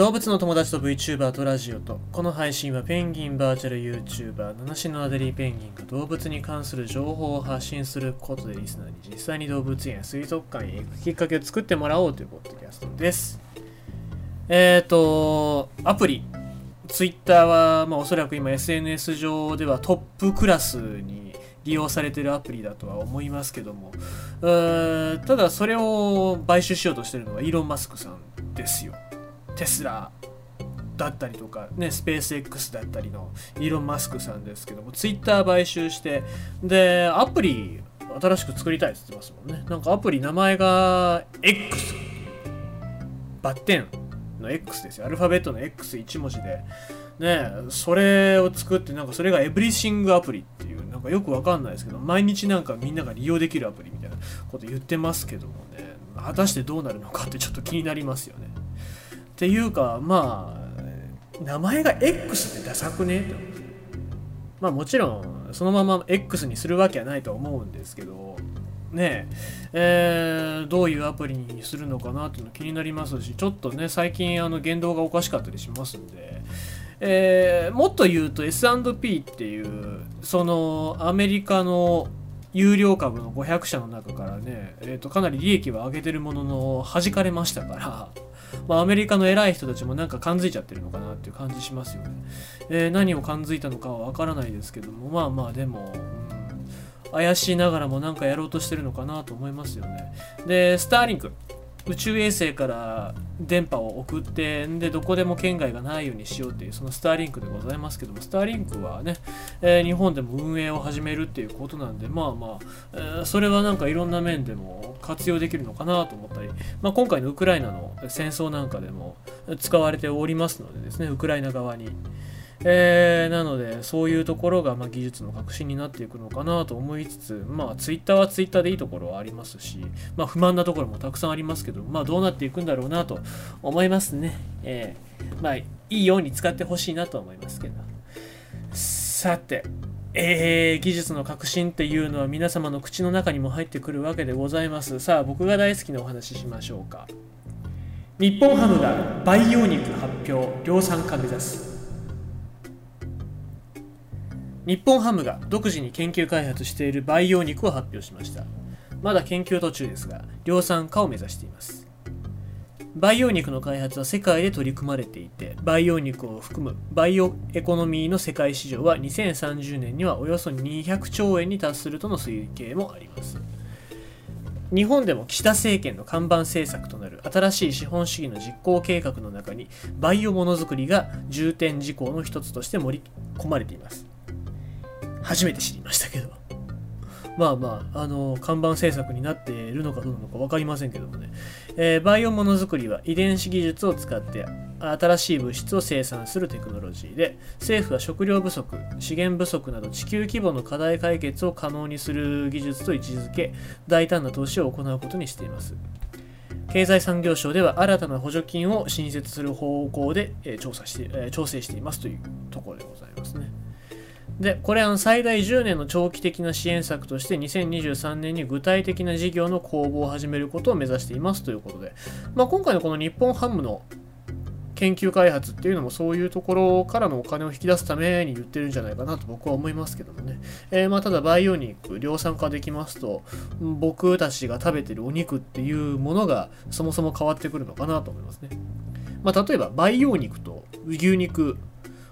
動物の友達と VTuber とラジオとこの配信はペンギンバーチャル YouTuber 七種のアデリーペンギンが動物に関す。る情報を発信することでリ。スナーに実際に動物園や水族館へ行くきっかけを作ってもらおうというポッドキャストですえっ、ー、とアプリ Twitter は、まあ、おそらく今 SNS 上ではトップクラスに利用されてるアプリだとは思いますけども。ただそれを買収しようとしてるのはイーロン・マスクさんですよ。テスラだったりとか、ね、スペース X だったりのイーロン・マスクさんですけども、ツイッター買収して、で、アプリ新しく作りたいって言ってますもんね。なんかアプリ名前が X。バッテンの X ですよ。アルファベットの X1 文字で。ねそれを作って、なんかそれがエブリシングアプリっていう、なんかよくわかんないですけど、毎日なんかみんなが利用できるアプリみたいなこと言ってますけどもね、果たしてどうなるのかってちょっと気になりますよね。っていうかまあ名前が X ってダサくね？ってまあもちろんそのまま X にするわけはないと思うんですけどねえー、どういうアプリにするのかなっていうの気になりますしちょっとね最近あの言動がおかしかったりしますんで、えー、もっと言うと S&P っていうそのアメリカの有料株の500社の中からね、えー、とかなり利益は上げてるものの弾かれましたから まあ、アメリカの偉い人たちもなんか感づいちゃってるのかなっていう感じしますよね。えー、何を感づいたのかはわからないですけども、まあまあでも、うん、怪しいながらもなんかやろうとしてるのかなと思いますよね。で、スターリンク。宇宙衛星から電波を送ってでどこでも圏外がないようにしようっていうそのスターリンクでございますけどもスターリンクはね、えー、日本でも運営を始めるっていうことなんでまあまあ、えー、それはなんかいろんな面でも活用できるのかなと思ったり、まあ、今回のウクライナの戦争なんかでも使われておりますのでですねウクライナ側に。えー、なので、そういうところが、まあ、技術の革新になっていくのかなと思いつつ、まあ、ツイッターはツイッターでいいところはありますし、まあ、不満なところもたくさんありますけど、まあ、どうなっていくんだろうなと思いますね。えー、まあ、いいように使ってほしいなと思いますけど。さて、えー、技術の革新っていうのは皆様の口の中にも入ってくるわけでございます。さあ、僕が大好きなお話ししましょうか。日本ハムが培養肉発表、量産化目指す。日本ハムが独自に研究開発している培養肉を発表しました。まだ研究途中ですが量産化を目指しています。培養肉の開発は世界で取り組まれていて培養肉を含むバイオエコノミーの世界市場は2030年にはおよそ200兆円に達するとの推計もあります。日本でも岸田政権の看板政策となる新しい資本主義の実行計画の中にバイオものづくりが重点事項の一つとして盛り込まれています。初めて知りましたけど。まあまあ、あの、看板政策になっているのかどうなのか分かりませんけどもね。えー、バイオものづくりは遺伝子技術を使って新しい物質を生産するテクノロジーで、政府は食料不足、資源不足など地球規模の課題解決を可能にする技術と位置づけ、大胆な投資を行うことにしています。経済産業省では新たな補助金を新設する方向で、え調査して、え調整していますというところでございますね。で、これあの最大10年の長期的な支援策として2023年に具体的な事業の公募を始めることを目指していますということで、まあ、今回のこの日本ハムの研究開発っていうのもそういうところからのお金を引き出すために言ってるんじゃないかなと僕は思いますけどもね。えー、まただ培養肉量産化できますと僕たちが食べてるお肉っていうものがそもそも変わってくるのかなと思いますね。まあ例えば培養肉と牛肉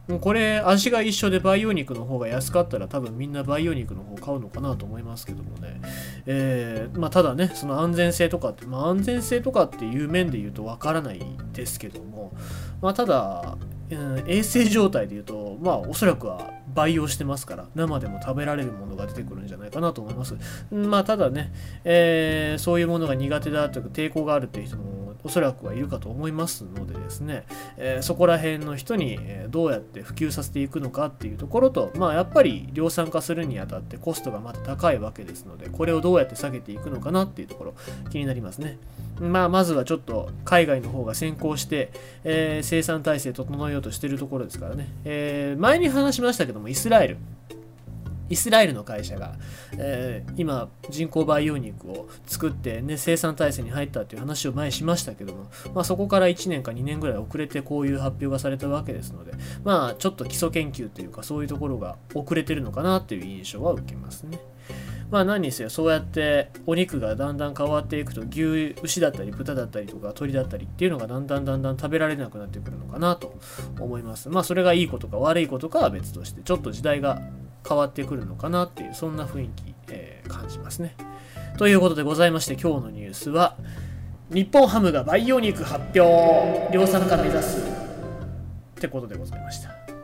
もうこれ味が一緒で培養肉の方が安かったら多分みんな培養肉の方買うのかなと思いますけどもね、えー、まあ、ただねその安全性とかって、まあ、安全性とかっていう面で言うとわからないですけども、まあ、ただ、うん、衛生状態で言うとまあおそらくは培養してますから生でも食べられるものが出てくるんじゃないかなと思います。まあただね、えー、そういうものが苦手だというか抵抗があるっていう人もおそらくはいるかと思いますのでですね、えー、そこら辺の人にどうやって普及させていくのかっていうところと、まあ、やっぱり量産化するにあたってコストがまだ高いわけですので、これをどうやって下げていくのかなっていうところ気になりますね。まあ、まずはちょっと海外の方が先行して、えー、生産体制整えようとしてるところですからね、えー、前に話しましたけども、イスラエル。イスラエルの会社が、えー、今人工培養肉を作って、ね、生産体制に入ったっていう話を前しましたけども、まあ、そこから1年か2年ぐらい遅れてこういう発表がされたわけですのでまあちょっと基礎研究というかそういうところが遅れてるのかなっていう印象は受けますね。まあ何にせよそうやってお肉がだんだん変わっていくと牛牛だったり豚だったりとか鶏だったりっていうのがだんだんだんだん食べられなくなってくるのかなと思いますまあそれがいいことか悪いことかは別としてちょっと時代が変わってくるのかなっていうそんな雰囲気、えー、感じますね。ということでございまして今日のニュースは日本ハムが培養肉発表量産化目指すってことでございました。